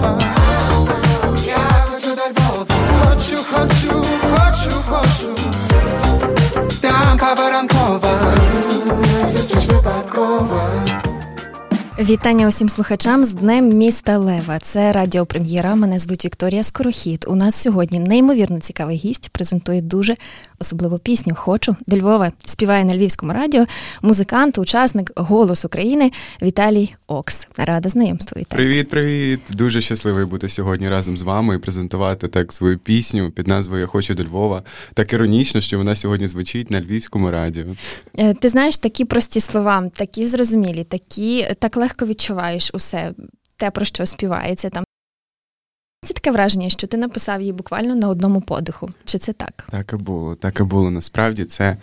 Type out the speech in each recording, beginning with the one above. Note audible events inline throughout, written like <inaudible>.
Лева. Вітання усім слухачам з Днем міста Лева. Це радіопрем'єра. Мене звуть Вікторія Скорохід. У нас сьогодні неймовірно цікавий гість. Презентує дуже особливу пісню. Хочу до Львова. Співає на Львівському радіо. Музикант, учасник Голос України Віталій Окс. Рада знайомству. Віталій. Привіт, привіт! Дуже щасливий бути сьогодні разом з вами і презентувати так свою пісню під назвою Я хочу до Львова. Так іронічно, що вона сьогодні звучить на Львівському радіо. Е, ти знаєш такі прості слова, такі зрозумілі, такі так легко легко відчуваєш усе те, про що співається там. Це таке враження, що ти написав її буквально на одному подиху. Чи це так? Так і було, так і було. Насправді це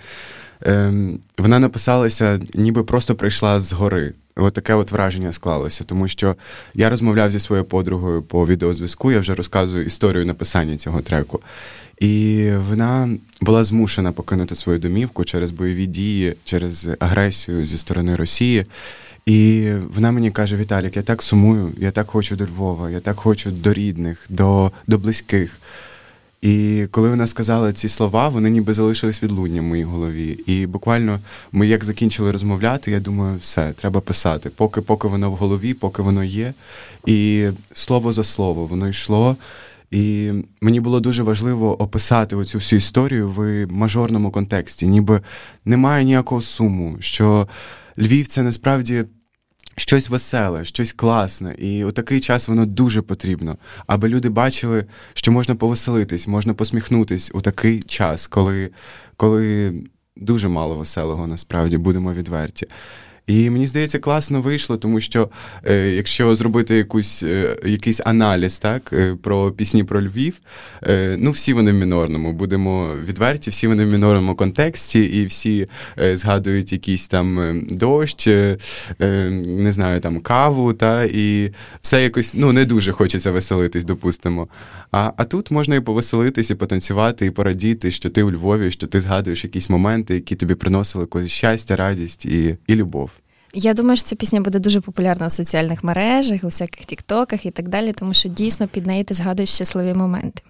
ем, вона написалася, ніби просто прийшла з гори. От таке от враження склалося, тому що я розмовляв зі своєю подругою по відеозв'язку, я вже розказую історію написання цього треку. І вона була змушена покинути свою домівку через бойові дії, через агресію зі сторони Росії. І вона мені каже: Віталік, я так сумую, я так хочу до Львова, я так хочу до рідних, до до близьких. І коли вона сказала ці слова, вони ніби залишились відлуння в моїй голові. І буквально ми як закінчили розмовляти, я думаю, все, треба писати. Поки поки воно в голові, поки воно є. І слово за слово воно йшло. І мені було дуже важливо описати оцю всю історію в мажорному контексті, ніби немає ніякого суму, що Львів це насправді щось веселе, щось класне. І у такий час воно дуже потрібно, аби люди бачили, що можна повеселитись, можна посміхнутись у такий час, коли, коли дуже мало веселого, насправді будемо відверті. І мені здається, класно вийшло, тому що е, якщо зробити якусь, е, якийсь аналіз так, е, про пісні про Львів, е, ну всі вони в мінорному, будемо відверті, всі вони в мінорному контексті, і всі е, згадують якийсь там е, дощ, не знаю, там каву, та, і все якось ну, не дуже хочеться веселитись, допустимо. А а тут можна і повеселитись, і потанцювати, і порадіти, що ти у Львові, що ти згадуєш якісь моменти, які тобі приносили щастя, радість і, і любов. Я думаю, що ця пісня буде дуже популярна у соціальних мережах, у всяких тіктоках і так далі, тому що дійсно під неї ти згадуєш щасливі моменти.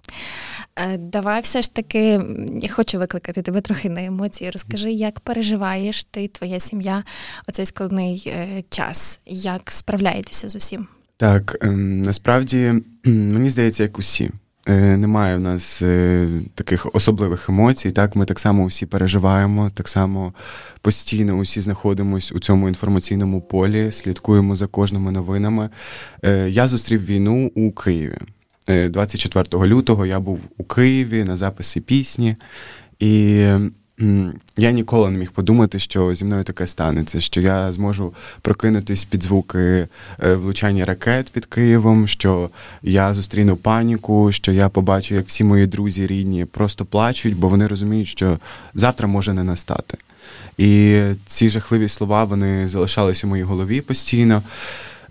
Е, давай все ж таки, я хочу викликати тебе трохи на емоції. Розкажи, як переживаєш ти, твоя сім'я оцей складний е, час, як справляєтеся з усім? Так, ем, насправді мені здається, як усі. Е, немає в нас е, таких особливих емоцій. Так, ми так само усі переживаємо, так само постійно усі знаходимося у цьому інформаційному полі, слідкуємо за кожними новинами. Е, я зустрів війну у Києві. 24 лютого я був у Києві на записі пісні, і я ніколи не міг подумати, що зі мною таке станеться, що я зможу прокинутись під звуки е, влучання ракет під Києвом, що я зустріну паніку, що я побачу, як всі мої друзі рідні просто плачуть, бо вони розуміють, що завтра може не настати. І ці жахливі слова вони залишалися у моїй голові постійно.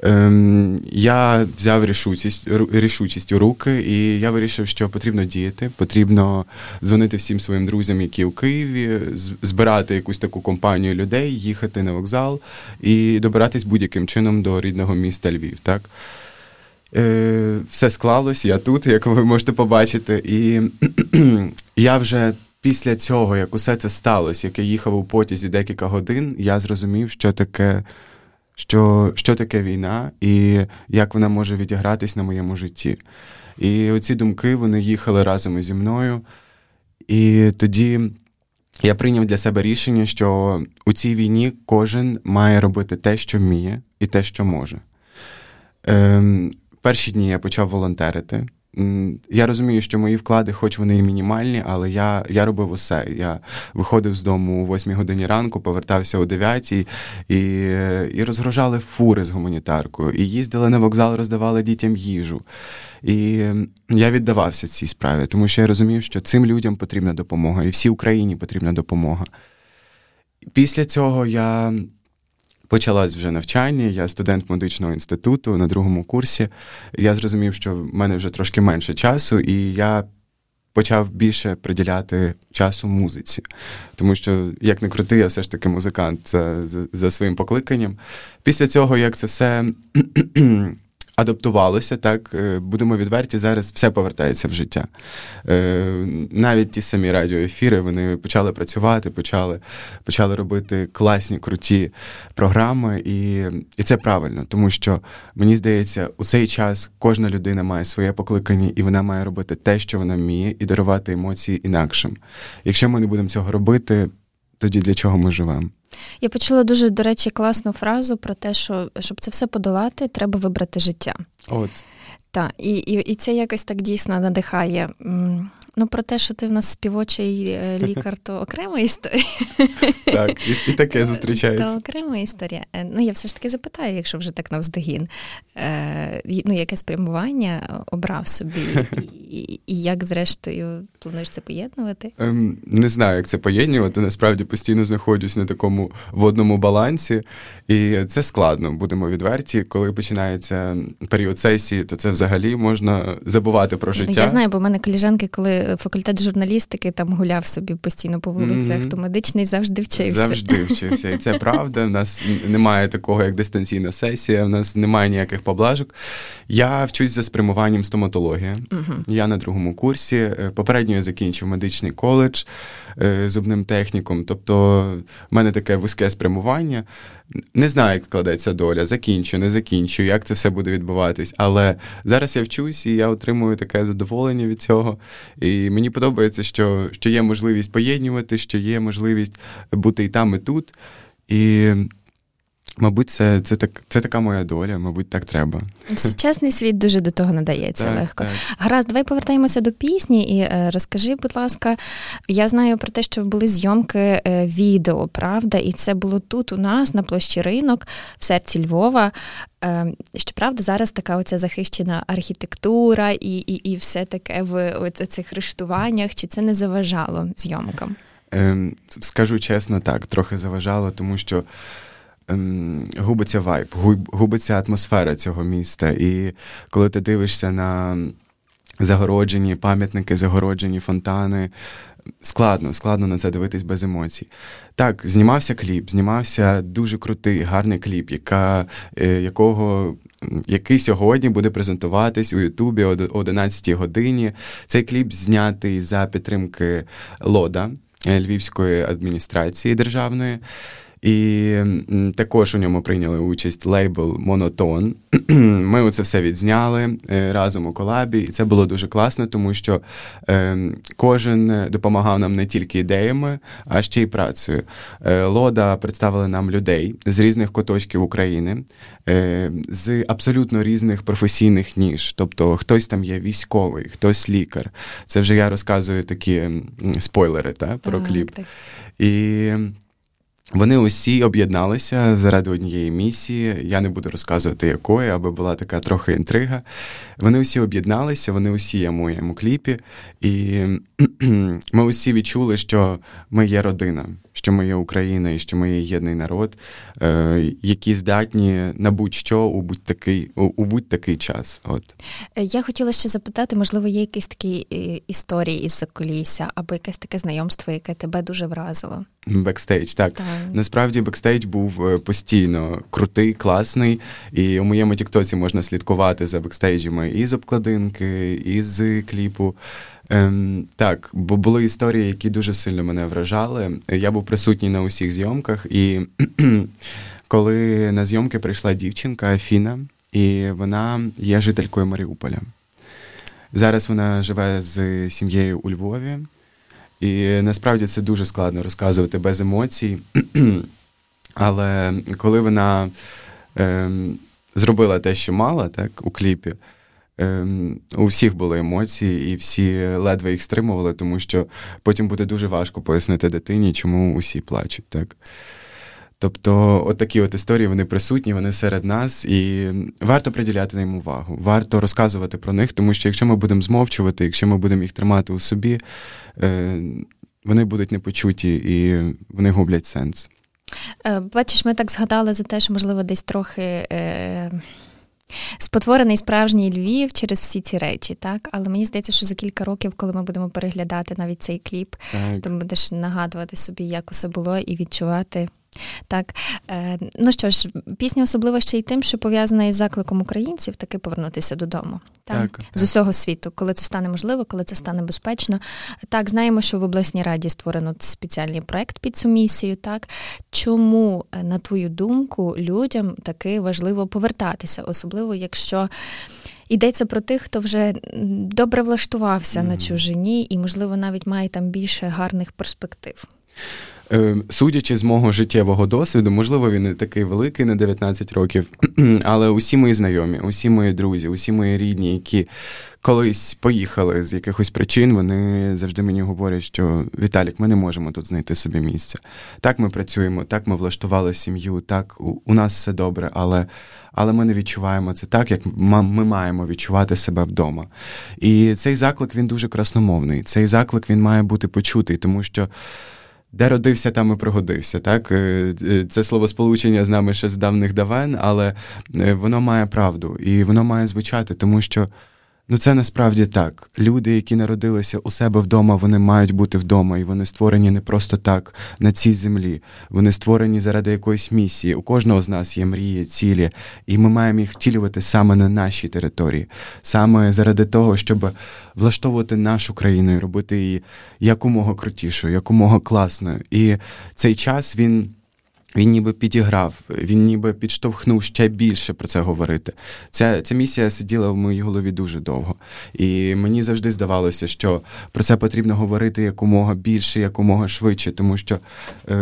Ем, Я взяв рішучість рішучість у руки, і я вирішив, що потрібно діяти. Потрібно дзвонити всім своїм друзям, які у Києві, збирати якусь таку компанію людей, їхати на вокзал і добиратись будь-яким чином до рідного міста Львів. Так? Е, Все склалось, я тут, як ви можете побачити. І <clears throat> я вже. Після цього, як усе це сталося, як я їхав у потязі декілька годин, я зрозумів, що таке що що таке війна і як вона може відігратись на моєму житті. І оці думки вони їхали разом зі мною. І тоді я прийняв для себе рішення, що у цій війні кожен має робити те, що вміє, і те, що може. Ем, Перші дні я почав волонтерити. Я розумію, що мої вклади, хоч вони і мінімальні, але я я робив усе. Я виходив з дому о 8 годині ранку, повертався о 9 і і розгружали фури з гуманітаркою, і їздили на вокзал, роздавали дітям їжу. І я віддавався цій справі, тому що я розумів, що цим людям потрібна допомога, і всій Україні потрібна допомога. Після цього я Почалось вже навчання, я студент медичного інституту на другому курсі. Я зрозумів, що в мене вже трошки менше часу, і я почав більше приділяти часу музиці. Тому що, як не крути, я все ж таки музикант за, за, своїм покликанням. Після цього, як це все адаптувалося, так е, будемо відверті, зараз все повертається в життя. Е, навіть ті самі радіоефіри вони почали працювати, почали почали робити класні, круті програми, і, і це правильно, тому що мені здається, у цей час кожна людина має своє покликання, і вона має робити те, що вона вміє, і дарувати емоції інакшим. Якщо ми не будемо цього робити, тоді для чого ми живемо? Я почула дуже, до речі, класну фразу про те, що щоб це все подолати, треба вибрати життя. От. Так, і, і, і це якось так дійсно надихає. Ну, про те, що ти в нас співочий е, лікар, то окрема історія. Так, і і таке зустрічається. То окрема історія. Е, ну, я все ж таки запитаю, якщо вже так навздогін. Е, ну, яке спрямування обрав собі, і, і як, зрештою, плануєш це поєднувати? Ем, Не знаю, як це поєднувати. Насправді постійно знаходжусь на такому водному балансі, і це складно, будемо відверті. Коли починається період сесії, то це взагалі можна забувати про життя. Я знаю, бо в мене коліжанки, коли факультет журналістики там гуляв собі постійно по вулицях, mm-hmm. то медичний завжди вчився. Завжди вчився. І це <laughs> правда. У нас немає такого, як дистанційна сесія, у нас немає ніяких поблажок. Я вчусь за спрямуванням стоматологія. Mm-hmm. Я на другому курсі. Е, попередньо я закінчив медичний коледж. Е, зубним техніком. Тобто в мене таке вузьке спрямування. Не знаю, як складеться доля, закінчу, не закінчу, як це все буде відбуватись. Але зараз я вчусь і я отримую таке задоволення від цього. І мені подобається, що, що є можливість поєднювати, що є можливість бути і там, і тут. І Мабуть, це це, так, це така моя доля, мабуть, так треба. Сучасний світ дуже до того надається так, легко. Так. Гаразд, давай повертаємося до пісні і е, розкажи, будь ласка, я знаю про те, що були зйомки е, відео, правда, і це було тут у нас на площі ринок в серці Львова. Е, щоправда, зараз така оця захищена архітектура і і, і все таке в цих рештуваннях, чи це не заважало зйомкам? Ем, скажу чесно, так, трохи заважало, тому що. Ем, губиться вайб, губиться атмосфера цього міста. І коли ти дивишся на загороджені пам'ятники, загороджені фонтани, складно, складно на це дивитись без емоцій. Так, знімався кліп, знімався дуже крутий, гарний кліп, яка, е, якого. Який сьогодні буде презентуватись у Ютубі о 11 годині. Цей кліп знятий за підтримки Лода е, Львівської адміністрації державної. І також у ньому прийняли участь лейбл Монотон. <clears throat> Ми оце все відзняли е, разом у колабі, і це було дуже класно, тому що е, кожен допомагав нам не тільки ідеями, а ще й працею. Е, Лода представили нам людей з різних куточків України, з абсолютно різних професійних ніж. Тобто хтось там є військовий, хтось лікар. Це вже я розказую такі спойлери та, про кліп. Так. І вони усі об'єдналися заради однієї місії. Я не буду розказувати якої, аби була така трохи інтрига. Вони усі об'єдналися, вони усі є моєму кліпі, і <clears throat> ми усі відчули, що ми є родина, що ми є Україна і що ми є єдний народ, е, які здатні на будь-що у будь-такий у, будь-такий час. От я хотіла ще запитати, можливо, є якісь такі е, історії із закулісся, або якесь таке знайомство, яке тебе дуже вразило. Бекстейдж, так. так. Насправді бекстейдж був е, постійно крутий, класний, і у моєму тіктоці можна слідкувати за бекстейджами і з обкладинки, і з кліпу. Ем, Так, бо були історії, які дуже сильно мене вражали. Я був присутній на усіх зйомках, і <clears throat> коли на зйомки прийшла дівчинка Афіна, і вона є жителькою Маріуполя. Зараз вона живе з сім'єю у Львові. І насправді це дуже складно розказувати без емоцій. <clears throat> Але коли вона е, зробила те, що мала, так, у кліпі, е, у всіх були емоції, і всі ледве їх стримували, тому що потім буде дуже важко пояснити дитині, чому усі плачуть. так. Тобто, от такі от історії вони присутні, вони серед нас, і варто приділяти їм увагу, варто розказувати про них, тому що якщо ми будемо змовчувати, якщо ми будемо їх тримати у собі, е, вони будуть непочуті і вони гублять сенс. Е, бачиш, ми так згадали за те, що, можливо, десь трохи. Е... Спотворений справжній Львів через всі ці речі, так? Але мені здається, що за кілька років, коли ми будемо переглядати навіть цей кліп, так. ти будеш нагадувати собі, як усе було, і відчувати Так, е, ну що ж, пісня особлива ще й тим, що пов'язана із закликом українців таки повернутися додому. Так, так з усього світу, коли це стане можливо, коли це стане безпечно. Так, знаємо, що в обласній раді створено спеціальний проект під цю місію. Так чому, е, на твою думку, людям таки важливо повертатися, особливо якщо. Йдеться про тих, хто вже добре влаштувався mm. на чужині і, можливо, навіть має там більше гарних перспектив. Е, судячи з мого життєвого досвіду, можливо, він не такий великий на 19 років, <clears throat> але усі мої знайомі, усі мої друзі, усі мої рідні, які колись поїхали з якихось причин, вони завжди мені говорять, що Віталік, ми не можемо тут знайти собі місця. Так ми працюємо, так ми влаштували сім'ю, так у нас все добре, але але ми не відчуваємо це так, як ми маємо відчувати себе вдома. І цей заклик він дуже красномовний. Цей заклик він має бути почутий, тому що. Де родився, там і пригодився. Так? Е, е, це словосполучення з нами ще з давних давен, але е, воно має правду і воно має звучати, тому що Ну, це насправді так. Люди, які народилися у себе вдома, вони мають бути вдома, і вони створені не просто так на цій землі. Вони створені заради якоїсь місії. У кожного з нас є мрії, цілі, і ми маємо їх втілювати саме на нашій території, саме заради того, щоб влаштовувати нашу країну і робити її якомога крутішою, якомога класною. І цей час він. Він ніби підіграв, він ніби підштовхнув ще більше про це говорити. Ця ця місія сиділа в моїй голові дуже довго. І мені завжди здавалося, що про це потрібно говорити якомога більше, якомога швидше, тому що е,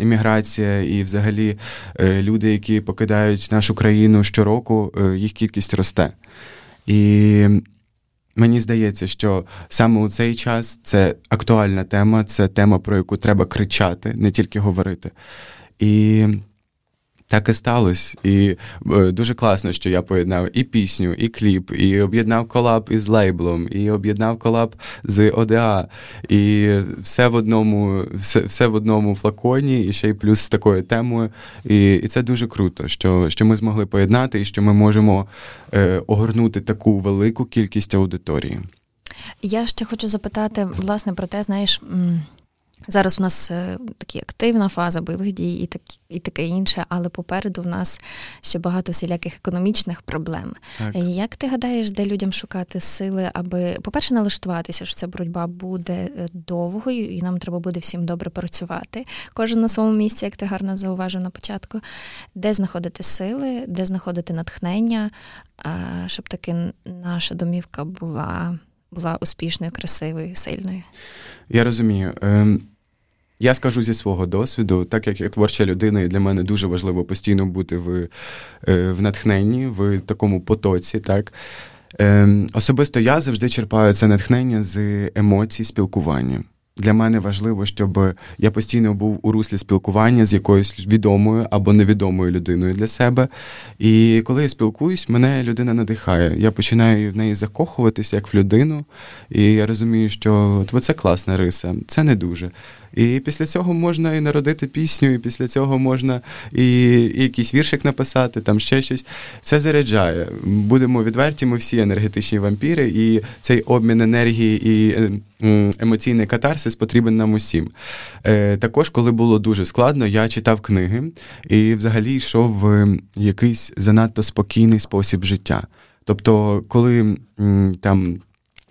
еміграція і взагалі е, люди, які покидають нашу країну щороку, е, їх кількість росте. І Мені здається, що саме у цей час це актуальна тема, це тема, про яку треба кричати, не тільки говорити. І так і сталося. І е, дуже класно, що я поєднав і пісню, і кліп, і об'єднав колаб із лейблом, і об'єднав колаб з ОДА. І все в одному все, все в одному флаконі, і ще й плюс з такою темою. І і це дуже круто, що що ми змогли поєднати і що ми можемо е, огорнути таку велику кількість аудиторії. Я ще хочу запитати, власне, про те, знаєш. Зараз у нас е, такі активна фаза бойових дій і так, і таке інше, але попереду в нас ще багато всіляких економічних проблем. Так. Як ти гадаєш, де людям шукати сили, аби, по-перше, налаштуватися, що ця боротьба буде е, довгою, і нам треба буде всім добре працювати. Кожен на своєму місці, як ти гарно зауважив на початку, де знаходити сили, де знаходити натхнення, щоб таки наша домівка була, була успішною, красивою, сильною. Я розумію. Ем, я скажу зі свого досвіду, так як я творча людина, і для мене дуже важливо постійно бути в е, в натхненні, в такому потоці. так. Ем, Особисто я завжди черпаю це натхнення з емоцій, спілкування. Для мене важливо, щоб я постійно був у руслі спілкування з якоюсь відомою або невідомою людиною для себе. І коли я спілкуюсь, мене людина надихає. Я починаю в неї закохуватися як в людину, і я розумію, що це класна риса, це не дуже. І після цього можна і народити пісню, і після цього можна і, і якийсь віршик написати, там ще щось. Це заряджає. Будемо відверті, ми всі енергетичні вампіри, і цей обмін енергії і е, емоційний катарсис потрібен нам усім. Е, Також, коли було дуже складно, я читав книги і взагалі йшов в якийсь занадто спокійний спосіб життя. Тобто, коли там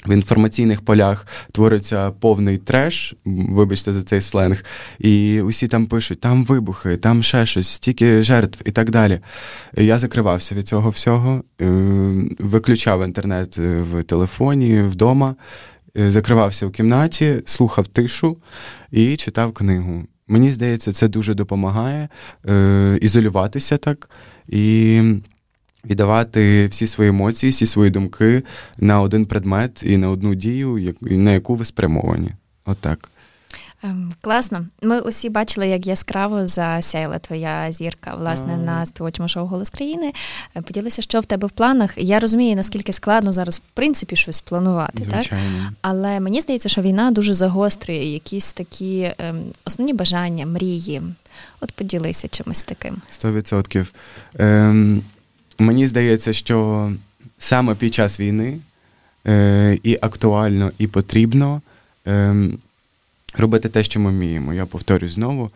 в інформаційних полях твориться повний треш, вибачте за цей сленг, і усі там пишуть, там вибухи, там ще щось, стільки жертв і так далі. Я закривався від цього всього, е, виключав інтернет е, в телефоні, вдома, е, закривався у кімнаті, слухав тишу і читав книгу. Мені здається, це дуже допомагає ізолюватися так. І віддавати всі свої емоції, всі свої думки на один предмет і на одну дію, на яку ви спрямовані. Отак. Ем, класно. Ми усі бачили, як яскраво засяяла твоя зірка, власне, на співочому шоу Голос країни. Е, поділися, що в тебе в планах. Я розумію, наскільки складно зараз, в принципі, щось планувати. Звичайно. так? Але мені здається, що війна дуже загострює якісь такі ем, основні бажання, мрії. От поділися чимось таким. Сто відсотків. Ем, Мені здається, що саме під час війни е, і актуально, і потрібно е, робити те, що ми вміємо. Я повторюю знову.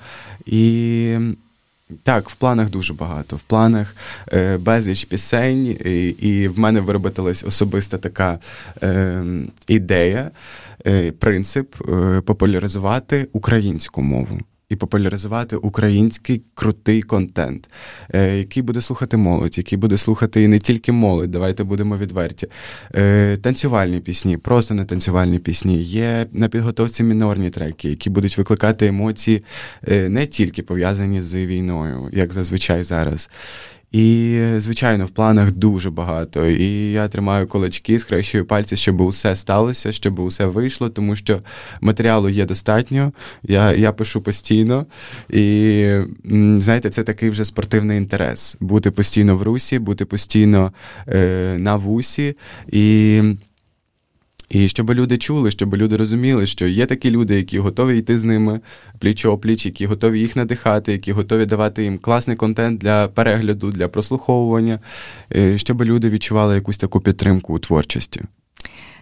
І так, в планах дуже багато. В планах е, безліч пісень, і, і в мене виробилась особиста така е, ідея, е, принцип е, популяризувати українську мову і популяризувати український крутий контент, е, який буде слухати молодь, який буде слухати і не тільки молодь, давайте будемо відверті. Е, танцювальні пісні, просто не танцювальні пісні. Є на підготовці мінорні треки, які будуть викликати емоції е, не тільки пов'язані з війною, як зазвичай зараз. І, звичайно, в планах дуже багато. І я тримаю кулачки, схрещую пальці, щоб усе сталося, щоб усе вийшло, тому що матеріалу є достатньо. Я я пишу постійно. І знаєте, це такий вже спортивний інтерес бути постійно в русі, бути постійно е, на вусі. І і щоб люди чули, щоб люди розуміли, що є такі люди, які готові йти з ними пліч опліч, які готові їх надихати, які готові давати їм класний контент для перегляду, для прослуховування, е, щоб люди відчували якусь таку підтримку у творчості.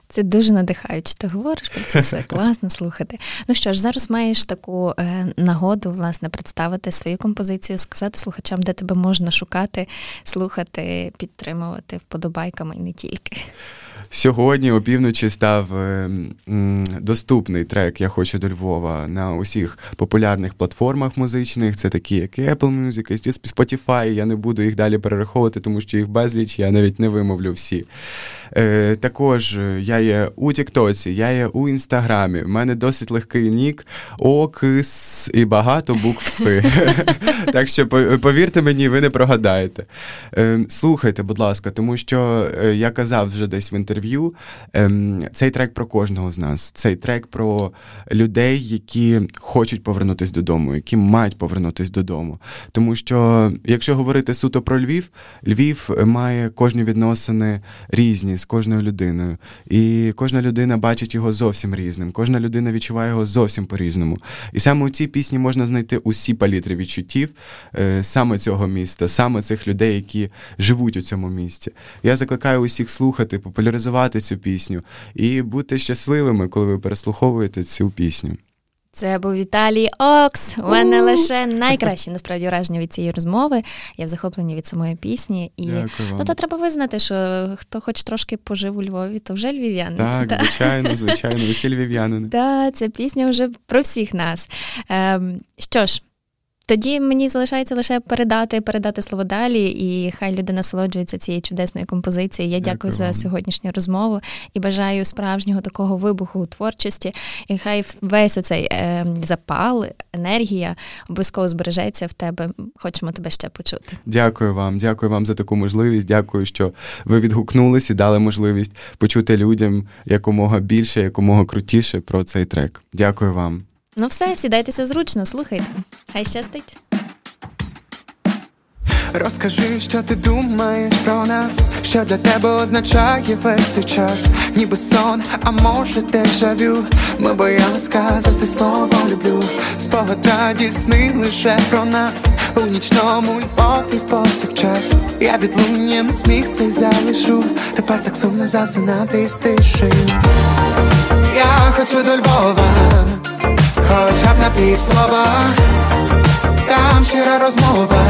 Це дуже надихаюче. Ти говориш про це все класно слухати. Ну що ж, зараз маєш таку е, нагоду власне представити свою композицію, сказати слухачам, де тебе можна шукати, слухати, підтримувати вподобайками і не тільки. Сьогодні опівночі став е, доступний трек Я хочу до Львова на усіх популярних платформах музичних. Це такі, як Apple Music, Spotify. Я не буду їх далі перераховувати, тому що їх безліч, я навіть не вимовлю всі. Е, Також я є у Тіктоці, я є у Інстаграмі. У мене досить легкий нік, окис і багато букв С. <laughs> Так що повірте мені, ви не прогадаєте. Е, слухайте, будь ласка, тому що е, я казав вже десь в інтерв'ю. Ем, цей трек про кожного з нас. Цей трек про людей, які хочуть повернутися додому, які мають повернутися додому. Тому що, якщо говорити суто про Львів, Львів має кожні відносини різні з кожною людиною. І кожна людина бачить його зовсім різним. Кожна людина відчуває його зовсім по-різному. І саме у цій пісні можна знайти усі палітри відчуттів е, саме цього міста, саме цих людей, які живуть у цьому місті. Я закликаю усіх слухати, популяризувати цю пісню і бути щасливими, коли ви переслуховуєте цю пісню. Це був Віталій Окс. У мене лише найкращі насправді враження від цієї розмови. Я в захопленні від самої пісні. І ну то треба визнати, що хто хоч трошки пожив у Львові, то вже львів'янин. Так, да. звичайно, <laughs> звичайно, усі львів'янини. Так, ця пісня вже про всіх нас. Ем, Що ж. Тоді мені залишається лише передати, передати слово далі, і хай люди насолоджуються цією чудесною композицією. Я дякую, дякую за сьогоднішню розмову і бажаю справжнього такого вибуху у творчості. І хай весь оцей е, запал, енергія обов'язково збережеться в тебе. Хочемо тебе ще почути. Дякую вам, дякую вам за таку можливість. Дякую, що ви відгукнулись і дали можливість почути людям якомога більше, якомога крутіше про цей трек. Дякую вам. Ну все, сідайтеся зручно, слухайте. Хай щастить. Розкажи, що ти думаєш про нас, що для тебе означає весь цей час, ніби сон, а може дежавю Ми боялися сказати слово люблю. Спогад радісний лише про нас у нічному Львові повсякчас. Я відлунням сміх цей залишу. Тепер так сумно засинати із тишею. Я хочу до Львова хоча б на півслова, там щира розмова,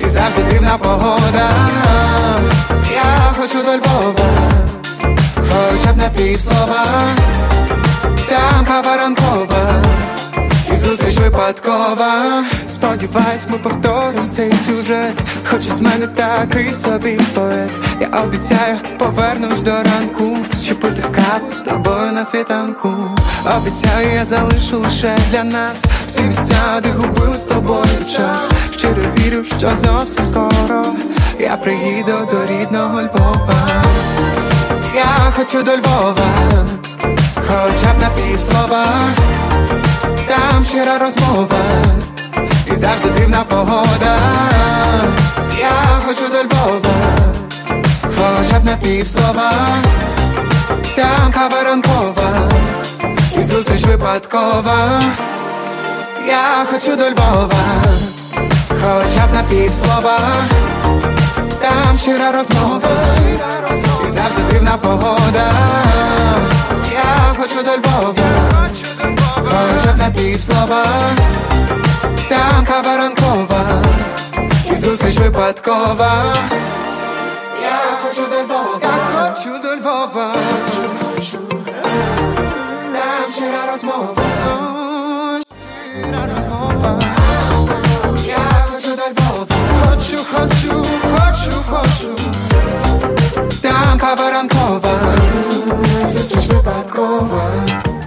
і завжди дивна погода. Я хочу до Львова, хоча б на півслова, там кава ранкова зустріч випадкова. Сподіваюсь, ми повторимо цей сюжет. Хоч з мене такий собі поет. Я обіцяю, повернусь до ранку, щоб пити каву з тобою на світанку. Обіцяю, я залишу лише для нас всі місця, де губили з тобою час. Щиро вірю, що зовсім скоро я приїду до рідного Львова. Я хочу до Львова, хоча б на півслова там щира розмова, і завжди дивна погода. Я хочу до Львова, хоча б на півслова, там кава ранкова, і зустріч випадкова. Я хочу до Львова, хоча б на півслова, там щира розмова, і завжди дивна погода. Я хочу до Львова. Твої слова, там кава ранкова, і зустріч випадкова. Я хочу до Львова, я хочу до Львова. Там щира розмова, щира розмова. Я хочу до Львова, хочу, хочу, хочу, хочу. Там кава ранкова, зустріч випадкова.